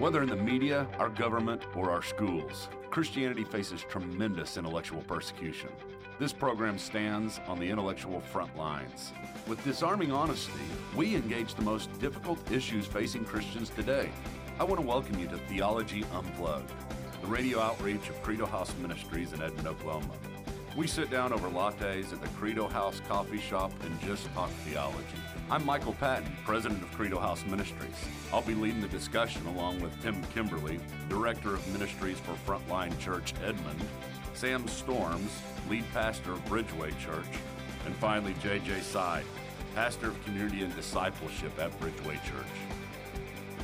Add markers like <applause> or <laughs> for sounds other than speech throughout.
Whether in the media, our government, or our schools, Christianity faces tremendous intellectual persecution. This program stands on the intellectual front lines. With disarming honesty, we engage the most difficult issues facing Christians today. I want to welcome you to Theology Unplugged, the radio outreach of Credo House Ministries in Edmond, Oklahoma. We sit down over lattes at the Credo House coffee shop and just talk theology. I'm Michael Patton, president of Credo House Ministries. I'll be leading the discussion along with Tim Kimberly, director of ministries for Frontline Church Edmond, Sam Storms, lead pastor of Bridgeway Church, and finally JJ Side, pastor of community and discipleship at Bridgeway Church.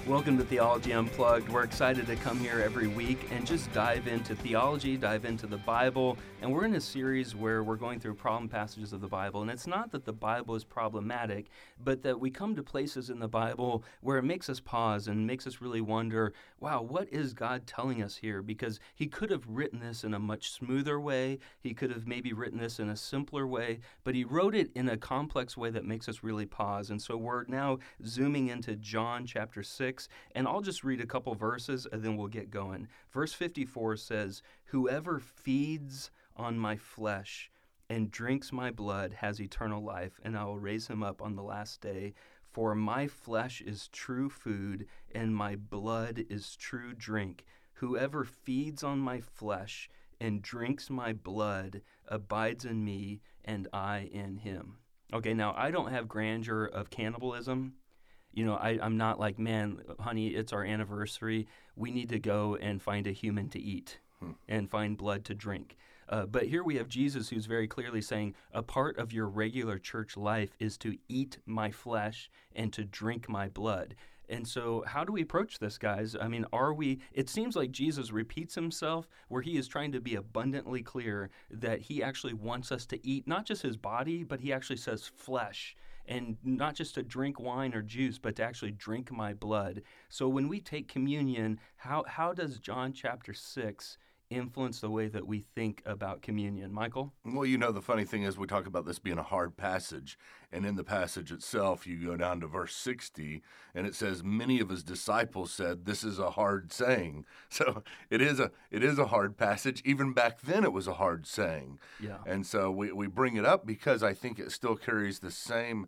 Welcome to Theology Unplugged. We're excited to come here every week and just dive into theology, dive into the Bible. And we're in a series where we're going through problem passages of the Bible. And it's not that the Bible is problematic, but that we come to places in the Bible where it makes us pause and makes us really wonder wow, what is God telling us here? Because He could have written this in a much smoother way. He could have maybe written this in a simpler way, but He wrote it in a complex way that makes us really pause. And so we're now zooming into John chapter 6. 6. And I'll just read a couple verses and then we'll get going. Verse 54 says, Whoever feeds on my flesh and drinks my blood has eternal life, and I will raise him up on the last day. For my flesh is true food, and my blood is true drink. Whoever feeds on my flesh and drinks my blood abides in me, and I in him. Okay, now I don't have grandeur of cannibalism you know, I, I'm not like, man, honey, it's our anniversary. We need to go and find a human to eat. Hmm. and find blood to drink. Uh, but here we have Jesus who's very clearly saying a part of your regular church life is to eat my flesh and to drink my blood. And so, how do we approach this, guys? I mean, are we? It seems like Jesus repeats himself where he is trying to be abundantly clear that he actually wants us to eat not just his body, but he actually says flesh and not just to drink wine or juice, but to actually drink my blood. So when we take communion, how, how does John chapter 6 influence the way that we think about communion. Michael? Well, you know, the funny thing is, we talk about this being a hard passage. And in the passage itself, you go down to verse 60, and it says, Many of his disciples said, This is a hard saying. <laughs> So it is a, it is a hard passage. Even back then, it was a hard saying. Yeah. And so we, we bring it up because I think it still carries the same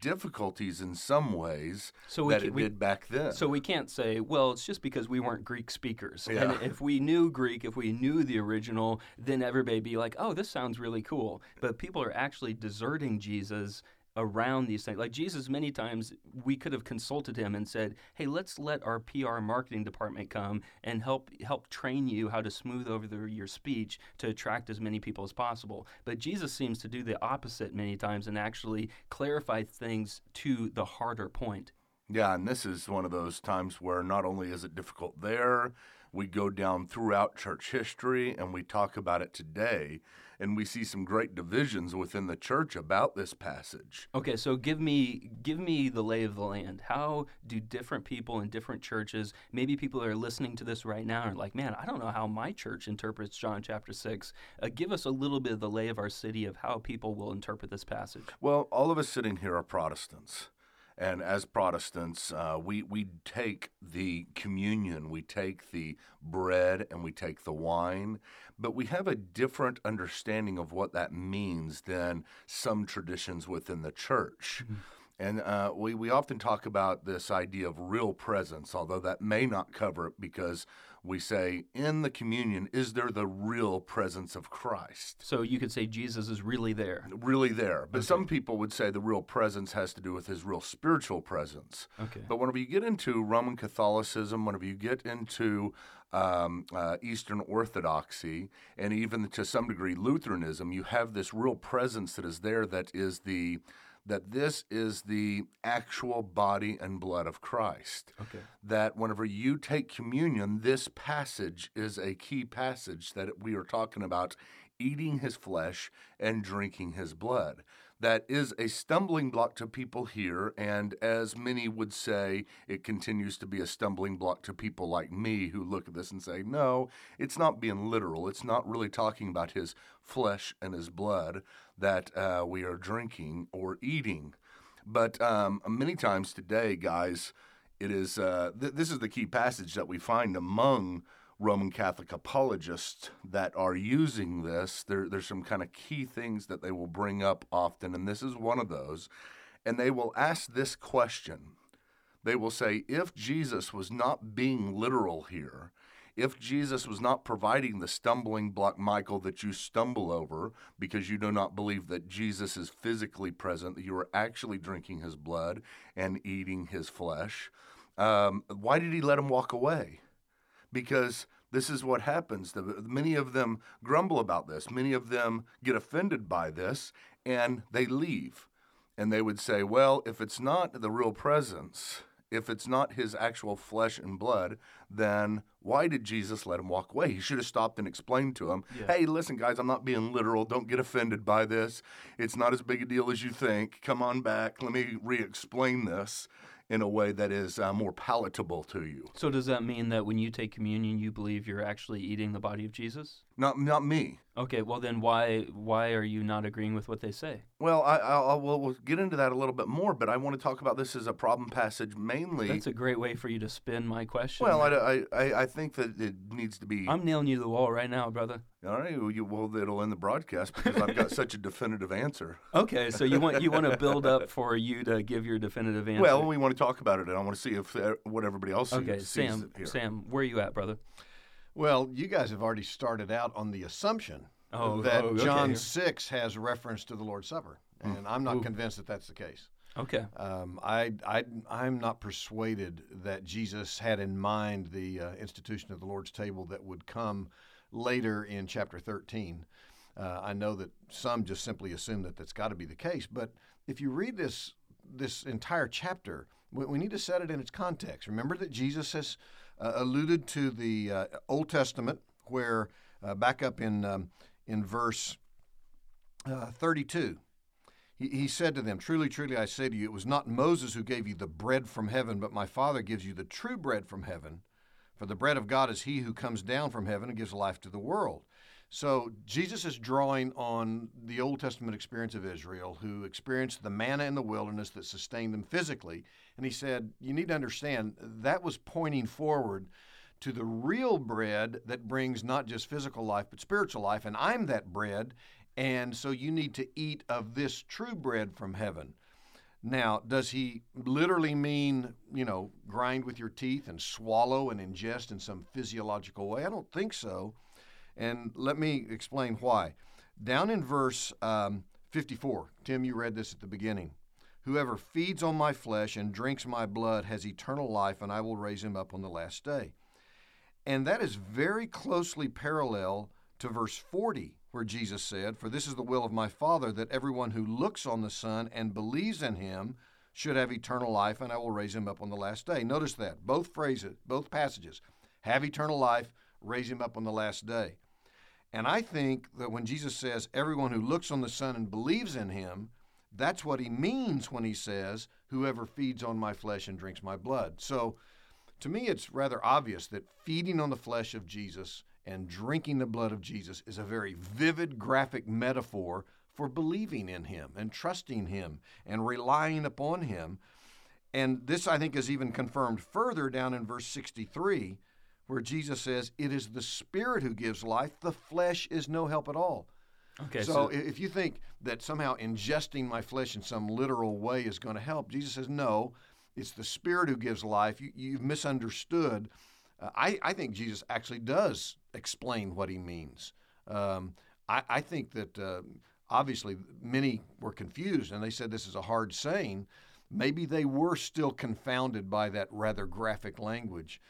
difficulties in some ways so we, that it we, did back then. So we can't say, well, it's just because we weren't Greek speakers. Yeah. And if we knew Greek, if we knew the original, then everybody be like, oh, this sounds really cool. But people are actually deserting Jesus around these things. Like Jesus, many times we could have consulted him and said, "Hey, let's let our PR marketing department come and help help train you how to smooth over the, your speech to attract as many people as possible." But Jesus seems to do the opposite many times and actually clarify things to the harder point. Yeah, and this is one of those times where not only is it difficult there, we go down throughout church history and we talk about it today, and we see some great divisions within the church about this passage. Okay, so give me give me the lay of the land. How do different people in different churches, maybe people that are listening to this right now are like, man, I don't know how my church interprets John chapter six. Uh, give us a little bit of the lay of our city of how people will interpret this passage. Well, all of us sitting here are Protestants. And as Protestants, uh, we, we take the communion, we take the bread, and we take the wine, but we have a different understanding of what that means than some traditions within the church. Mm-hmm. And uh, we, we often talk about this idea of real presence, although that may not cover it because we say in the communion, is there the real presence of Christ? So you could say Jesus is really there. Really there. But okay. some people would say the real presence has to do with his real spiritual presence. Okay. But whenever you get into Roman Catholicism, whenever you get into um, uh, Eastern Orthodoxy, and even to some degree Lutheranism, you have this real presence that is there that is the that this is the actual body and blood of Christ. Okay. That whenever you take communion, this passage is a key passage that we are talking about eating his flesh and drinking his blood. That is a stumbling block to people here, and as many would say, it continues to be a stumbling block to people like me who look at this and say, no, it's not being literal. It's not really talking about his flesh and his blood that uh, we are drinking or eating. But um, many times today, guys, it is uh, th- this is the key passage that we find among Roman Catholic apologists that are using this. There, there's some kind of key things that they will bring up often, and this is one of those. And they will ask this question. They will say, if Jesus was not being literal here, if Jesus was not providing the stumbling block, Michael, that you stumble over because you do not believe that Jesus is physically present, that you are actually drinking his blood and eating his flesh, um, why did he let him walk away? Because this is what happens. The, many of them grumble about this. Many of them get offended by this and they leave. And they would say, well, if it's not the real presence, if it's not his actual flesh and blood, then why did Jesus let him walk away? He should have stopped and explained to him, yeah. hey, listen, guys, I'm not being literal. Don't get offended by this. It's not as big a deal as you think. Come on back. Let me re explain this in a way that is uh, more palatable to you. So, does that mean that when you take communion, you believe you're actually eating the body of Jesus? Not, not me. Okay, well then, why why are you not agreeing with what they say? Well, I, I will we'll get into that a little bit more, but I want to talk about this as a problem passage mainly. That's a great way for you to spin my question. Well, I, I, I think that it needs to be. I'm nailing you to the wall right now, brother. All right, well, you, well it'll end the broadcast because I've got such a definitive answer. <laughs> Okay, so you want you want to build up for you to give your definitive answer. Well, we want to talk about it, and I want to see if uh, what everybody else okay, sees. Okay, Sam, Sam, where are you at, brother? Well, you guys have already started out on the assumption oh, that oh, okay. John 6 has reference to the Lord's Supper. And I'm not Ooh. convinced that that's the case. Okay. Um, I, I, I'm not persuaded that Jesus had in mind the uh, institution of the Lord's table that would come later in chapter 13. Uh, I know that some just simply assume that that's got to be the case. But if you read this, this entire chapter, we, we need to set it in its context. Remember that Jesus has uh, alluded to the uh, Old Testament, where uh, back up in um, in verse uh, 32. He, he said to them, Truly, truly, I say to you, it was not Moses who gave you the bread from heaven, but my Father gives you the true bread from heaven. For the bread of God is he who comes down from heaven and gives life to the world. So Jesus is drawing on the Old Testament experience of Israel, who experienced the manna in the wilderness that sustained them physically. And he said, You need to understand that was pointing forward to the real bread that brings not just physical life, but spiritual life. And I'm that bread. And so you need to eat of this true bread from heaven. Now, does he literally mean, you know, grind with your teeth and swallow and ingest in some physiological way? I don't think so. And let me explain why. Down in verse um, 54, Tim, you read this at the beginning. Whoever feeds on my flesh and drinks my blood has eternal life, and I will raise him up on the last day. And that is very closely parallel to verse 40, where Jesus said, For this is the will of my Father, that everyone who looks on the Son and believes in him should have eternal life, and I will raise him up on the last day. Notice that. Both phrases, both passages have eternal life, raise him up on the last day. And I think that when Jesus says, everyone who looks on the Son and believes in him, that's what he means when he says, whoever feeds on my flesh and drinks my blood. So to me, it's rather obvious that feeding on the flesh of Jesus and drinking the blood of Jesus is a very vivid, graphic metaphor for believing in him and trusting him and relying upon him. And this, I think, is even confirmed further down in verse 63 where Jesus says, It is the Spirit who gives life, the flesh is no help at all. Okay, so, so if you think that somehow ingesting my flesh in some literal way is going to help, Jesus says, No, it's the Spirit who gives life. You, have misunderstood. Uh, I, I, think Jesus actually does explain what he means. Um, I, I, think that uh, obviously many were confused and they said this is a hard saying. Maybe they were still confounded by that rather graphic language.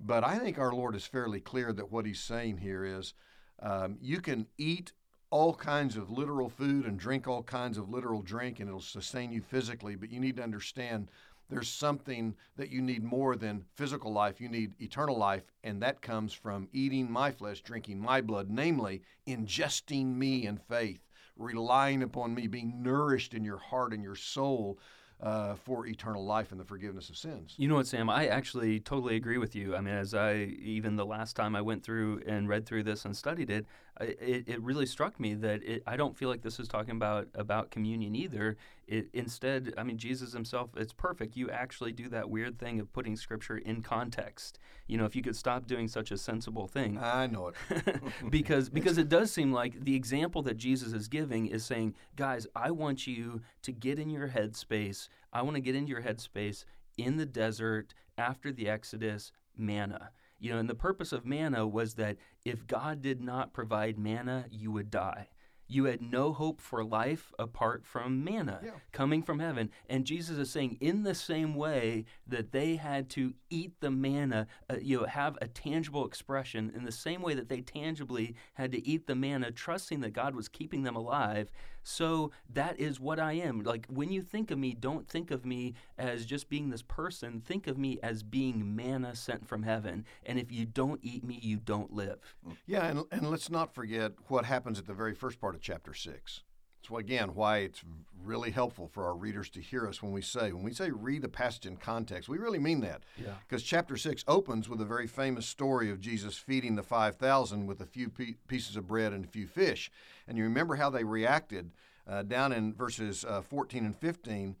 But I think our Lord is fairly clear that what he's saying here is um, you can eat all kinds of literal food and drink all kinds of literal drink, and it'll sustain you physically, but you need to understand there's something that you need more than physical life. You need eternal life, and that comes from eating my flesh, drinking my blood, namely, ingesting me in faith, relying upon me, being nourished in your heart and your soul uh, for eternal life and the forgiveness of sins. You know what, Sam? I actually totally agree with you. I mean, as I even the last time I went through and read through this and studied it, it, it really struck me that it, I don't feel like this is talking about about communion either. It, instead, I mean, Jesus himself, it's perfect. You actually do that weird thing of putting Scripture in context. You know, if you could stop doing such a sensible thing. I know it. <laughs> because because it does seem like the example that Jesus is giving is saying, guys, I want you to get in your headspace. I want to get into your headspace in the desert after the Exodus, manna. You know, and the purpose of manna was that if God did not provide manna, you would die. You had no hope for life apart from manna Yeah. coming from heaven. And Jesus is saying, in the same way that they had to eat the manna, uh, you know, have a tangible expression, in the same way that they tangibly had to eat the manna, trusting that God was keeping them alive. So that is what I am. Like when you think of me, don't think of me as just being this person. Think of me as being manna sent from heaven. And if you don't eat me, you don't live. Yeah, and, and let's not forget what happens at the very first part of chapter 6. So, again, why it's really helpful for our readers to hear us when we say, when we say read the passage in context, we really mean that. Yeah. Because chapter 6 opens with a very famous story of Jesus feeding the 5,000 with a few pieces of bread and a few fish. And you remember how they reacted uh, down in verses uh, 14 and 15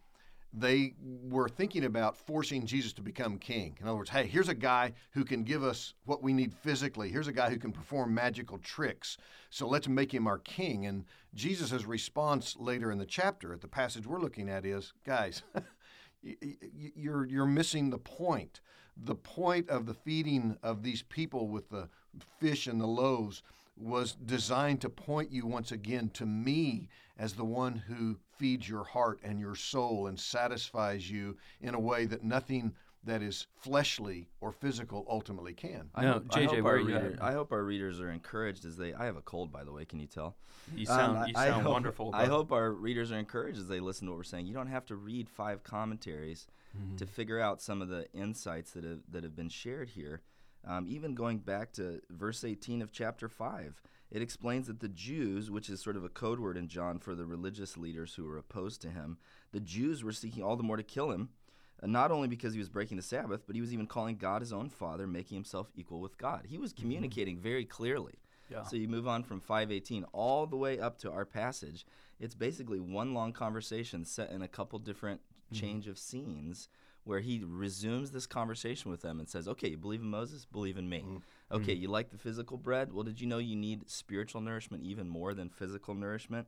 they were thinking about forcing Jesus to become king. In other words, hey, here's a guy who can give us what we need physically. Here's a guy who can perform magical tricks. So let's make him our king. And Jesus' response later in the chapter, at the passage we're looking at, is guys, <laughs> you're, you're missing the point. The point of the feeding of these people with the fish and the loaves was designed to point you once again to me as the one who feeds your heart and your soul and satisfies you in a way that nothing that is fleshly or physical ultimately can. No, hope- JJ, hope where our are you reader- I hope our readers are encouraged as they. I have a cold, by the way. Can you tell? You Um, sound, I- you I hope- wonderful. I hope our readers are encouraged as they listen to what we're saying. You don't have to read five commentaries Mm-hmm. to figure out some of the insights that have that have been shared here. Um, even going back to verse 18 of chapter 5, it explains that the Jews, which is sort of a code word in John for the religious leaders who were opposed to him, the Jews were seeking all the more to kill him, uh, not only because he was breaking the Sabbath, but he was even calling God his own father, making himself equal with God. He was communicating very clearly. Yeah. So you move on from 518 all the way up to our passage. It's basically one long conversation set in a couple different change of scenes where he resumes this conversation with them and says, "Okay, you believe in Moses? Believe in me. Okay, you like the physical bread? Well, did you know you need spiritual nourishment even more than physical nourishment?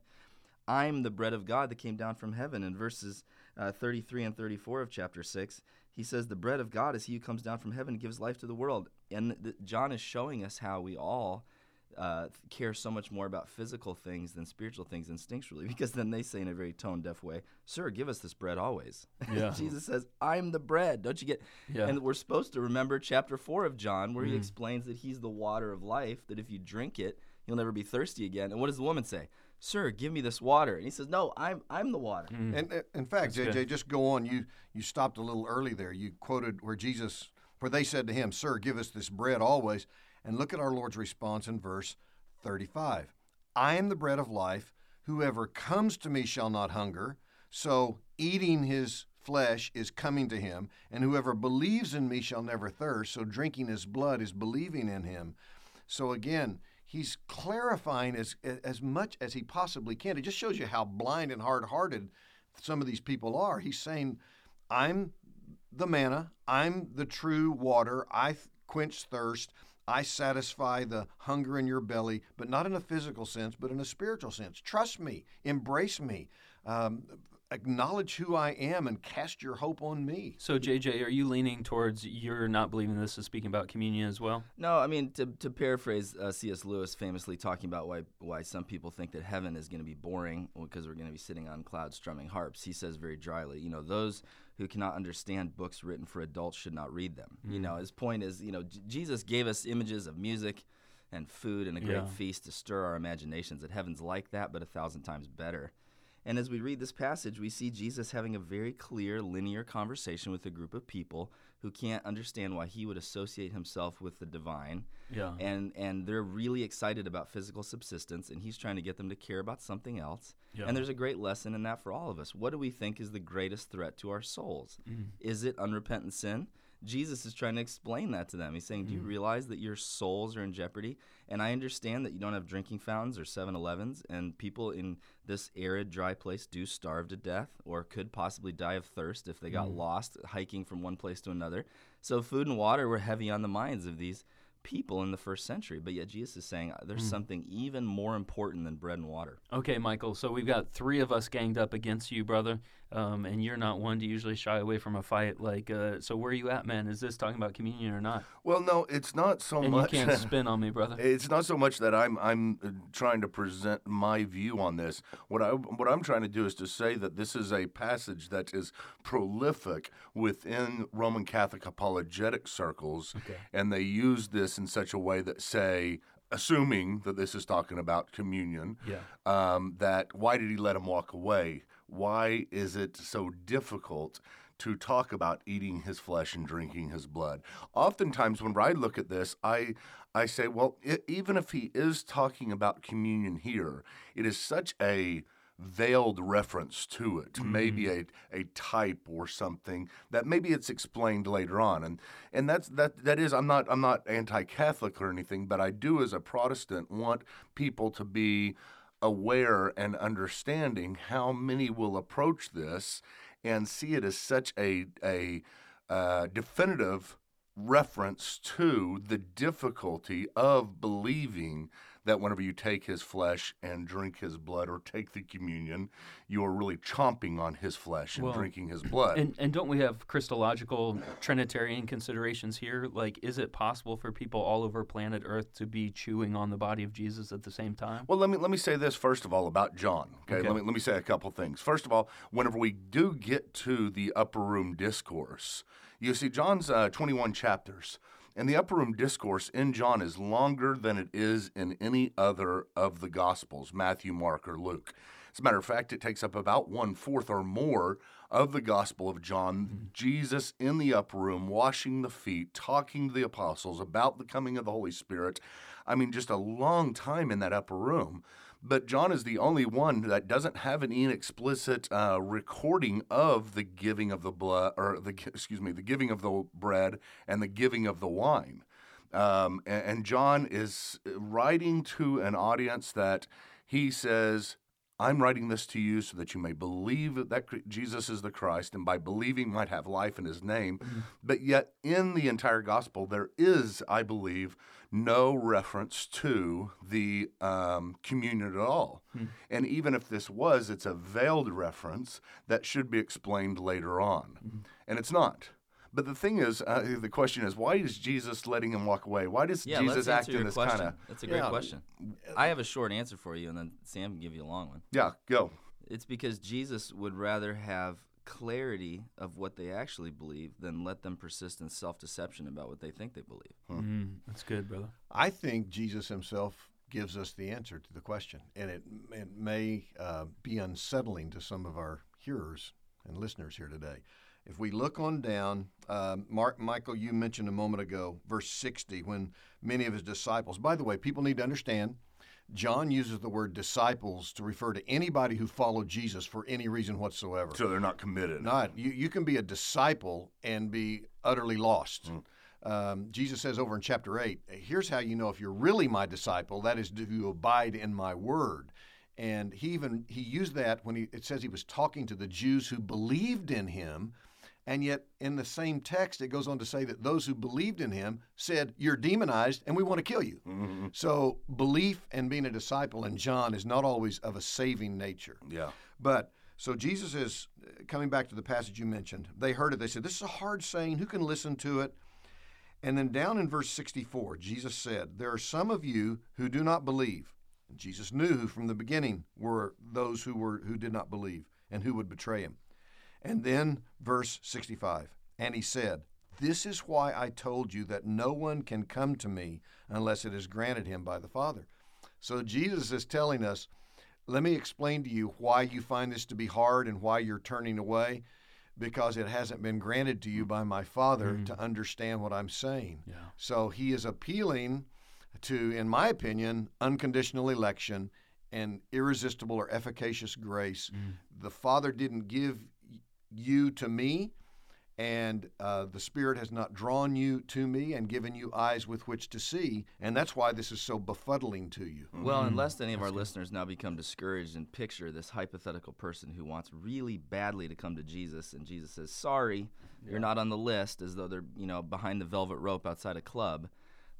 I'm the bread of God that came down from heaven." In verses uh, 33 and 34 of chapter 6, he says, The bread of God is he who comes down from heaven and gives life to the world. And th- John is showing us how we all uh, care so much more about physical things than spiritual things instinctually, <laughs> because then they say in a very tone deaf way, Sir, give us this bread always. <laughs> Yeah. Jesus says, I'm the bread. Don't you get? Yeah. And we're supposed to remember chapter 4 of John, where he explains that he's the water of life, that if you drink it, you'll never be thirsty again. And what does the woman say? Sir, give me this water. And he says, No, I'm, I'm the water. And uh, in fact, That's JJ, good. just go on. You you stopped a little early there. You quoted where Jesus, where they said to him, "Sir, give us this bread always." And look at our Lord's response in verse 35. I am the bread of life. Whoever comes to me shall not hunger. So eating his flesh is coming to him, and whoever believes in me shall never thirst. So drinking his blood is believing in him. So again, he's clarifying as as much as he possibly can. It just shows you how blind and hard-hearted some of these people are. He's saying, "I'm the manna. I'm the true water. I quench thirst. I satisfy the hunger in your belly, but not in a physical sense, but in a spiritual sense. Trust me. Embrace me. Um, acknowledge who I am and cast your hope on me." So, JJ, are you leaning towards you're not believing this is speaking about communion as well? No, I mean to, to paraphrase uh, C.S. Lewis, famously talking about why why some people think that heaven is going to be boring because we're going to be sitting on clouds strumming harps. He says very dryly, you know, those who cannot understand books written for adults should not read them. You mm. know, his point is, you know, J- Jesus gave us images of music and food and a great Yeah. feast to stir our imaginations. That heaven's like that, but a thousand times better. And as we read this passage, we see Jesus having a very clear, linear conversation with a group of people who can't understand why he would associate himself with the divine. Yeah. And and they're really excited about physical subsistence, and he's trying to get them to care about something else. Yeah. And there's a great lesson in that for all of us. What do we think is the greatest threat to our souls? Mm-hmm. Is it unrepentant sin? Jesus is trying to explain that to them. He's saying, Do you mm. realize that your souls are in jeopardy? And I understand that you don't have drinking fountains or 7 Elevens, and people in this arid, dry place do starve to death or could possibly die of thirst if they got mm. lost hiking from one place to another. So, food and water were heavy on the minds of these people in the first century. But yet, Jesus is saying there's mm. something even more important than bread and water. Okay, Michael. So we've got three of us ganged up against you, brother, um, and you're not one to usually shy away from a fight. Like, uh, so where are you at, man? Is this talking about communion or not? Well, no, it's not so And much. you can't <laughs> spin on me, brother. It's not so much that I'm I'm uh, trying to present my view on this. What I what I'm trying to do is to say that this is a passage that is prolific within Roman Catholic apologetic circles, and they use this in such a way that say, assuming that this is talking about communion, Yeah. um, that why did he let him walk away? Why is it so difficult? To talk about eating his flesh and drinking his blood. Oftentimes, when I look at this, I I say, well, i even if he is talking about communion here, it is such a veiled reference to it, maybe mm-hmm. a, a type or something that maybe it's explained later on, and and that's that that is I'm not I'm not anti-Catholic or anything, but I do as a Protestant want people to be aware and understanding how many will approach this and see it as such a a uh, definitive reference to the difficulty of believing that whenever you take his flesh and drink his blood or take the communion, you are really chomping on his flesh and Well, drinking his blood. And and don't we have Christological Trinitarian considerations here? Like, is it possible for people all over planet Earth to be chewing on the body of Jesus at the same time? Well, let me let me say this first of all about John. Okay, Okay. let me let me say a couple things. First of all, whenever we do get to the upper room discourse, you see John's uh, 21 chapters, and the upper room discourse in John is longer than it is in any other of the Gospels, Matthew, Mark, or Luke. As a matter of fact, it takes up about one fourth or more of the Gospel of John. Jesus in the upper room, washing the feet, talking to the apostles about the coming of the Holy Spirit. I mean, just a long time in that upper room. But John is the only one that doesn't have an explicit uh, recording of the giving of the blood, or the excuse me, the giving of the bread and the giving of the wine. Um, and, and John is writing to an audience that he says, I'm writing this to you so that you may believe that Jesus is the Christ, and by believing might have life in his name. But yet, in the entire gospel, there is, I believe, no reference to the um, communion at all. And even if this was, it's a veiled reference that should be explained later on. And it's not. But the thing is, uh, the question is, why is Jesus letting him walk away? Why does Yeah, Jesus act in this kind of? That's a great Yeah. question. I have a short answer for you, and then Sam can give you a long one. Yeah, go. It's because Jesus would rather have clarity of what they actually believe than let them persist in self deception about what they think they believe. Mm, that's good, brother. I think Jesus himself gives us the answer to the question, and it, it may uh, be unsettling to some of our hearers and listeners here today. If we look on down, um, Mark, Michael, you mentioned a moment ago, verse 60, when many of his disciples, by the way, people need to understand, John uses the word disciples to refer to anybody who followed Jesus for any reason whatsoever. So they're not committed. Not you. You can be a disciple and be utterly lost. Um, Jesus says over in chapter eight, "Here's how you know if you're really my disciple. That is, do you abide in my word." And he even he used that when he it says he was talking to the Jews who believed in him, and yet in the same text it goes on to say that those who believed in him said, "You're demonized, and we want to kill you." So belief and being a disciple in John is not always of a saving nature. Yeah. But so Jesus is uh, coming back to the passage you mentioned. They heard it. They said, This is a hard saying. Who can listen to it? And then down in verse 64, Jesus said, There are some of you who do not believe. And Jesus knew who from the beginning were those who were who did not believe and who would betray him. And then verse 65, and he said, This is why I told you that no one can come to me unless it is granted him by the Father. So Jesus is telling us, let me explain to you why you find this to be hard and why you're turning away because it hasn't been granted to you by my father mm-hmm. to understand what I'm saying. Yeah. So he is appealing to in my opinion unconditional election and irresistible or efficacious grace. Mm. The father didn't give you to me and uh, the Spirit has not drawn you to me and given you eyes with which to see, and that's why this is so befuddling to you. Well, unless any of our listeners now become discouraged and picture this hypothetical person who wants really badly to come to Jesus, and Jesus says, "Sorry, you're not on the list," as though they're you know behind the velvet rope outside a club.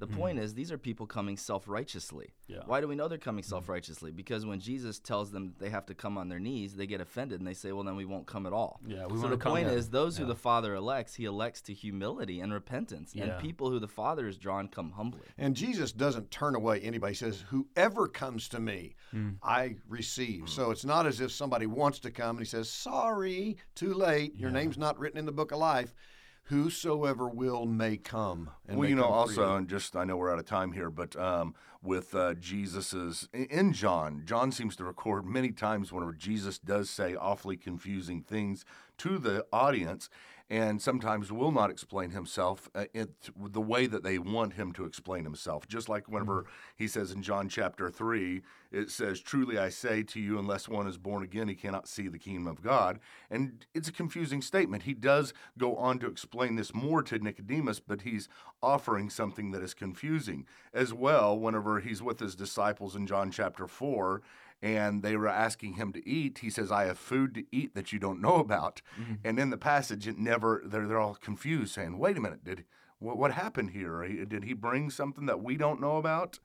The hmm. point is, these are people coming self righteously. Yeah. Why do we know they're coming hmm. self righteously? Because when Jesus tells them that they have to come on their knees, they get offended and they say, well, then we won't come at all. Yeah, we so the come point in. is, those who the Father elects, he elects to humility and repentance. Yeah. And people who the Father has drawn come humbly. And Jesus doesn't turn away anybody. He says, Whoever comes to me, Hmm. I receive. Hmm. So it's not as if somebody wants to come and he says, Sorry, too late. Your name's not written in the book of life. Whosoever will may come. And well, you know, also, and just I know we're out of time here, but um, with uh, Jesus's in John, John seems to record many times whenever Jesus does say awfully confusing things to the audience, and sometimes will not explain himself uh, it, the way that they want him to explain himself. Just like whenever he says in John chapter three, it says, "Truly I say to you, unless one is born again, he cannot see the kingdom of God." And it's a confusing statement. He does go on to explain this more to Nicodemus, but he's offering something that is confusing as well. Whenever he's with his disciples in John chapter four. And they were asking him to eat. He says, "I have food to eat that you don't know about." Mm-hmm. And in the passage, it never. They're they're all confused, saying, "Wait a minute, did what, what happened here? Did he bring something that we don't know about?"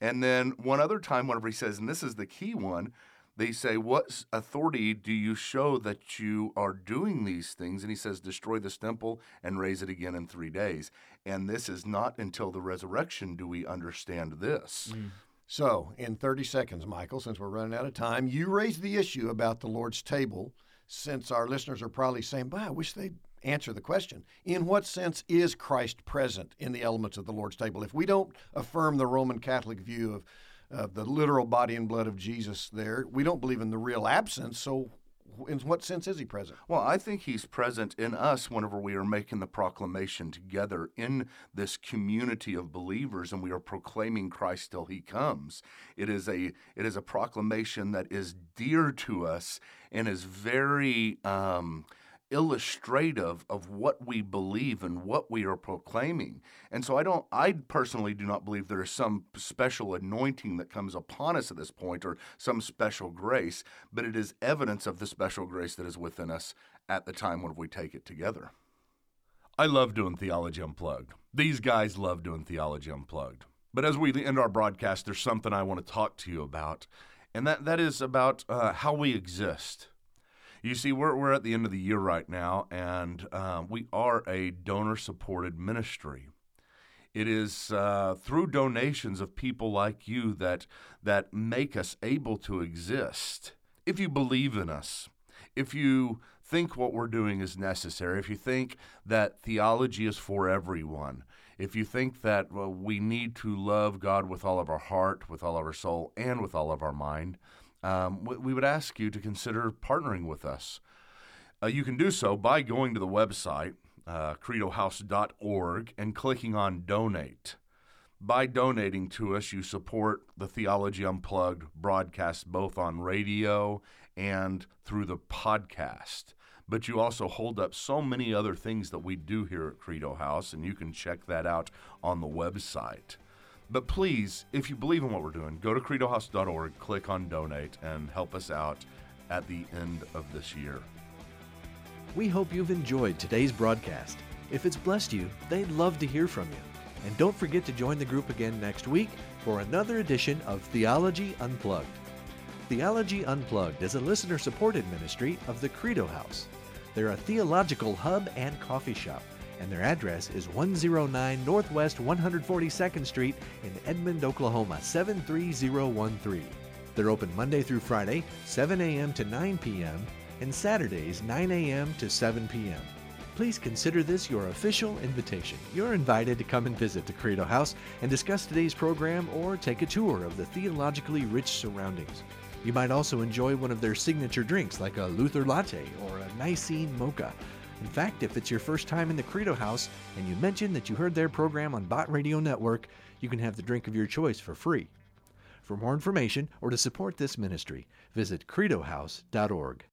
And then one other time, whenever he says, and this is the key one, they say, What authority do you show that you are doing these things? And he says, Destroy this temple and raise it again in three days. And this is not until the resurrection do we understand this. Mm. So, in 30 seconds, Michael, since we're running out of time, you raised the issue about the Lord's table. Since our listeners are probably saying, "Bah, I wish they'd answer the question. In what sense is Christ present in the elements of the Lord's table? If we don't affirm the Roman Catholic view of, of the literal body and blood of Jesus there, we don't believe in the real absence. So, in what sense is he present? Well, I think he's present in us whenever we are making the proclamation together in this community of believers and we are proclaiming Christ till he comes. It is a it is a proclamation that is dear to us and is very um, illustrative of what we believe and what we are proclaiming. And so I don't I personally do not believe there is some special anointing that comes upon us at this point or some special grace, but it is evidence of the special grace that is within us at the time when we take it together. I love doing Theology Unplugged. These guys love doing Theology Unplugged. But as we end our broadcast, there's something I want to talk to you about, and that, that is about uh, how we exist. You see, we're, we're at the end of the year right now, and uh, we are a donor supported ministry. It is uh, through donations of people like you that, that make us able to exist. If you believe in us, if you think what we're doing is necessary, if you think that theology is for everyone, if you think that well, we need to love God with all of our heart, with all of our soul, and with all of our mind, um, we, would ask you to consider partnering with us. Uh, you can do so by going to the website, uh, credohouse.org, and clicking on donate. By donating to us, you support the Theology Unplugged broadcast both on radio and through the podcast. But you also hold up so many other things that we do here at Credo House, and you can check that out on the website. But please, if you believe in what we're doing, go to credohouse.org, click on donate, and help us out at the end of this year. We hope you've enjoyed today's broadcast. If it's blessed you, they'd love to hear from you. And don't forget to join the group again next week for another edition of Theology Unplugged. Theology Unplugged is a listener supported ministry of the Credo House. They're a theological hub and coffee shop, and their address is 109 Northwest 142nd Street in Edmond, Oklahoma 73013. They're open Monday through Friday, 7 a.m. to 9 p.m., and Saturdays, 9 a.m. to 7 p.m. Please consider this your official invitation. You're invited to come and visit the Credo House and discuss today's program or take a tour of the theologically rich surroundings. You might also enjoy one of their signature drinks like a Luther latte or a Nicene mocha. In fact, if it's your first time in the Credo House and you mention that you heard their program on Bott Radio Network, you can have the drink of your choice for free. For more information or to support this ministry, visit credohouse.org.